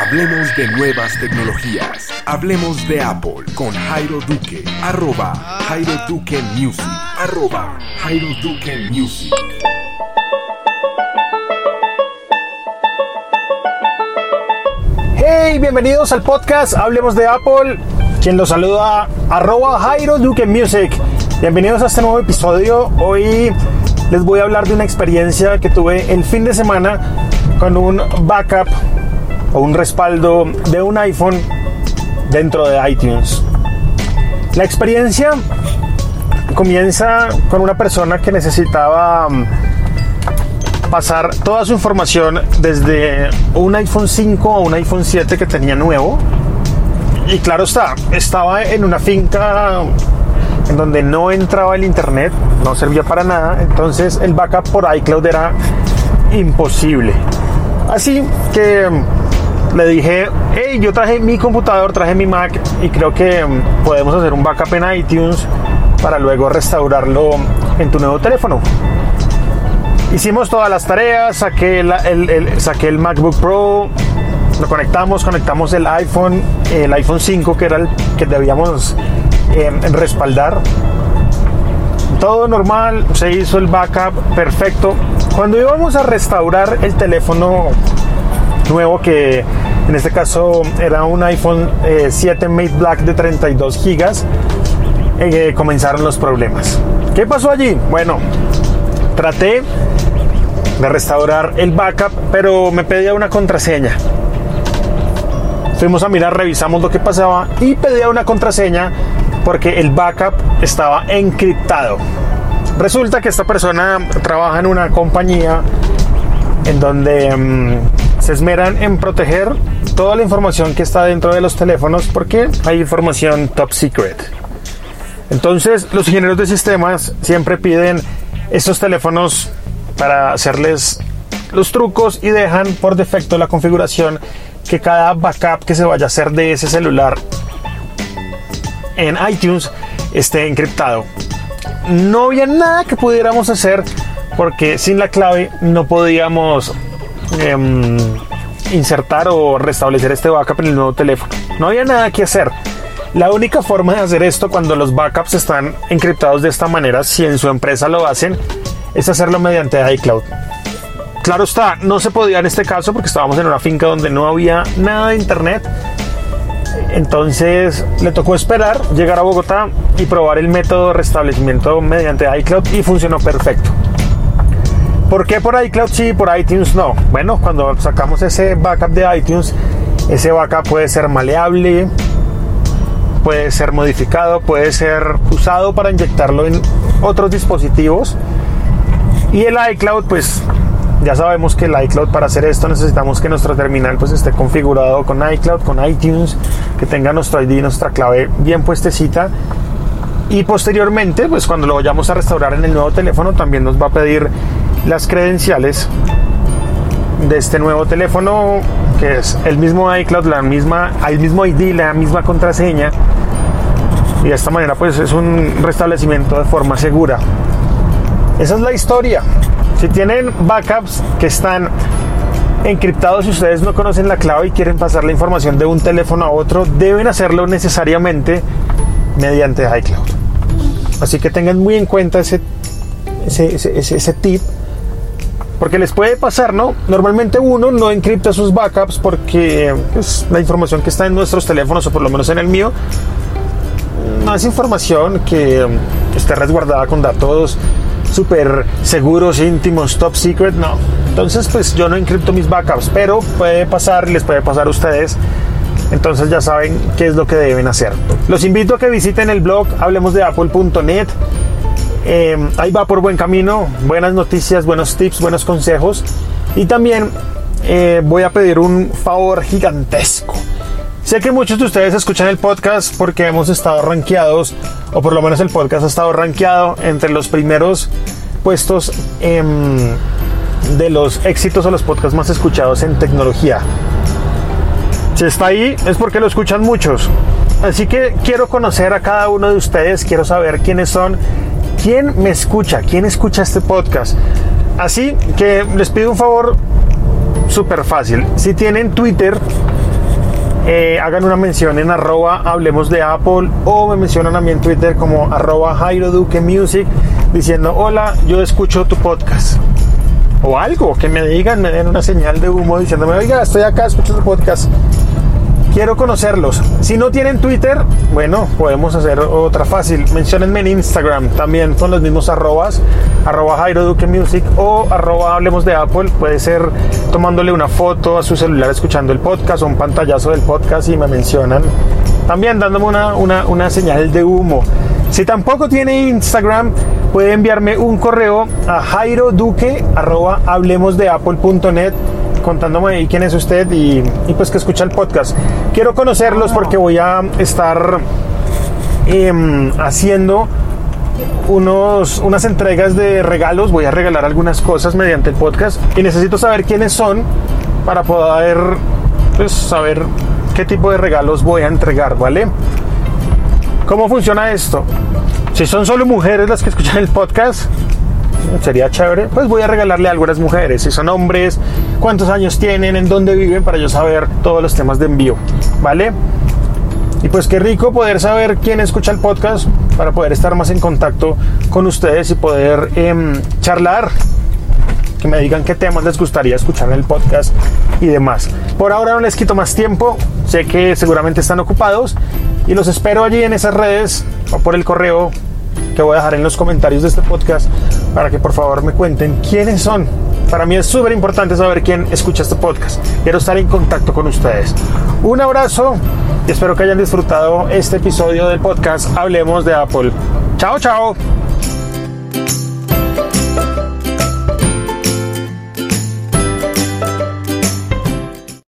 Hablemos de nuevas tecnologías. Hablemos de Apple con Jairo Duque. Arroba Jairo Duque Music. Arroba Jairo Duque Music. Hey, bienvenidos al podcast Hablemos de Apple. Quien los saluda, arroba Jairo Duque Music. Bienvenidos a este nuevo episodio. Hoy les voy a hablar de una experiencia que tuve el fin de semana con un backup o un respaldo de un iPhone dentro de iTunes. La experiencia comienza con una persona que necesitaba mm, pasar toda su información desde un iPhone 5 a un iPhone 7 que tenía nuevo. Y claro está, estaba en una finca en donde no entraba el internet, no servía para nada, entonces el backup por iCloud era imposible. Así que mm, le dije, hey, yo traje mi computador, traje mi Mac y creo que mm, podemos hacer un backup en iTunes para luego restaurarlo en tu nuevo teléfono. Hicimos todas las tareas, saqué, el, saqué el MacBook Pro, lo conectamos, conectamos el iPhone, el iPhone 5 que era el que debíamos eh, respaldar. Todo normal, se hizo el backup perfecto. Cuando íbamos a restaurar el teléfono nuevo que en este caso era un iPhone 7 eh, Mate Black de 32 gigas, eh, comenzaron los problemas. ¿Qué pasó allí? Bueno, traté de restaurar el backup, pero me pedía una contraseña. Fuimos a mirar, revisamos lo que pasaba y pedía una contraseña porque el backup estaba encriptado. Resulta que esta persona trabaja en una compañía en donde mm, esmeran en proteger toda la información que está dentro de los teléfonos porque hay información top secret. Entonces los ingenieros de sistemas siempre piden estos teléfonos para hacerles los trucos y dejan por defecto la configuración que cada backup que se vaya a hacer de ese celular en iTunes esté encriptado. No había nada que pudiéramos hacer porque sin la clave no podíamos em, insertar o restablecer este backup en el nuevo teléfono. No había nada que hacer. La única forma de hacer esto cuando los backups están encriptados de esta manera, si en su empresa lo hacen, es hacerlo mediante iCloud. Claro está, no se podía en este caso porque estábamos en una finca donde no había nada de internet. Entonces le tocó esperar, llegar a Bogotá y probar el método de restablecimiento mediante iCloud y funcionó perfecto. ¿Por qué por iCloud sí y por iTunes no? Bueno, cuando sacamos ese backup de iTunes, ese backup puede ser maleable, puede ser modificado, puede ser usado para inyectarlo en otros dispositivos y el iCloud, pues ya sabemos que el iCloud para hacer esto necesitamos que nuestro terminal pues esté configurado con iCloud, con iTunes, que tenga nuestro ID, nuestra clave bien puestecita. Y posteriormente, pues cuando lo vayamos a restaurar en el nuevo teléfono, también nos va a pedir las credenciales de este nuevo teléfono, que es el mismo iCloud, la misma, el mismo ID, la misma contraseña. Y de esta manera, pues es un restablecimiento de forma segura. Esa es la historia. Si tienen backups que están encriptados y ustedes no conocen la clave y quieren pasar la información de un teléfono a otro, deben hacerlo necesariamente mediante iCloud. Así que tengan muy en cuenta ese, ese, tip. Porque les puede pasar, ¿no? Normalmente uno no encripta sus backups porque pues, la información que está en nuestros teléfonos, o por lo menos en el mío, no es información que esté resguardada con datos súper seguros, íntimos, top secret, no. Entonces, pues yo no encripto mis backups, pero puede pasar, les puede pasar a ustedes. Entonces ya saben qué es lo que deben hacer. Los invito a que visiten el blog hablemosdeapple.net. Eh, ahí va por buen camino, buenas noticias, buenos tips, buenos consejos. Y también eh, voy a pedir un favor gigantesco. Sé que muchos de ustedes escuchan el podcast porque hemos estado rankeados, o por lo menos el podcast ha estado rankeado entre los primeros puestos de los éxitos o los podcasts más escuchados en tecnología. Si está ahí es porque lo escuchan muchos. Así que quiero conocer a cada uno de ustedes, quiero saber quiénes son, quién me escucha, quién escucha este podcast. Así que les pido un favor súper fácil. Si tienen Twitter, eh, hagan una mención en arroba hablemos de Apple o me mencionan a mí en Twitter como arroba Jairo Duque Music diciendo hola, yo escucho tu podcast. O algo, que me digan, me den una señal de humo diciéndome, oiga, estoy acá, escucho tu podcast quiero conocerlos. Si no tienen Twitter, bueno, podemos hacer otra fácil. Menciónenme en Instagram también con los mismos arrobas, arroba Jairo Duque Music o arroba Hablemos de Apple. Puede ser tomándole una foto a su celular escuchando el podcast o un pantallazo del podcast y me mencionan. También dándome una, una, una señal de humo. Si tampoco tiene Instagram, puede enviarme un correo a jairoduque arroba hablemosdeapple.net contándome quién es usted y, pues que escucha el podcast. Quiero conocerlos porque voy a estar em, haciendo unos, unas entregas de regalos, voy a regalar algunas cosas mediante el podcast y necesito saber quiénes son para poder pues, saber qué tipo de regalos voy a entregar, ¿vale? ¿Cómo funciona esto? Si son solo mujeres las que escuchan el podcast, sería chévere, pues voy a regalarle a algunas mujeres. Si son hombres, cuántos años tienen, en dónde viven, para yo saber todos los temas de envío, ¿vale? Y pues qué rico poder saber quién escucha el podcast para poder estar más en contacto con ustedes y poder em, charlar, que me digan qué temas les gustaría escuchar en el podcast y demás. Por ahora no les quito más tiempo, sé que seguramente están ocupados y los espero allí en esas redes o por el correo que voy a dejar en los comentarios de este podcast para que por favor me cuenten quiénes son. Para mí es súper importante saber quién escucha este podcast. Quiero estar en contacto con ustedes. Un abrazo y espero que hayan disfrutado este episodio del podcast Hablemos de Apple. Chao, chao.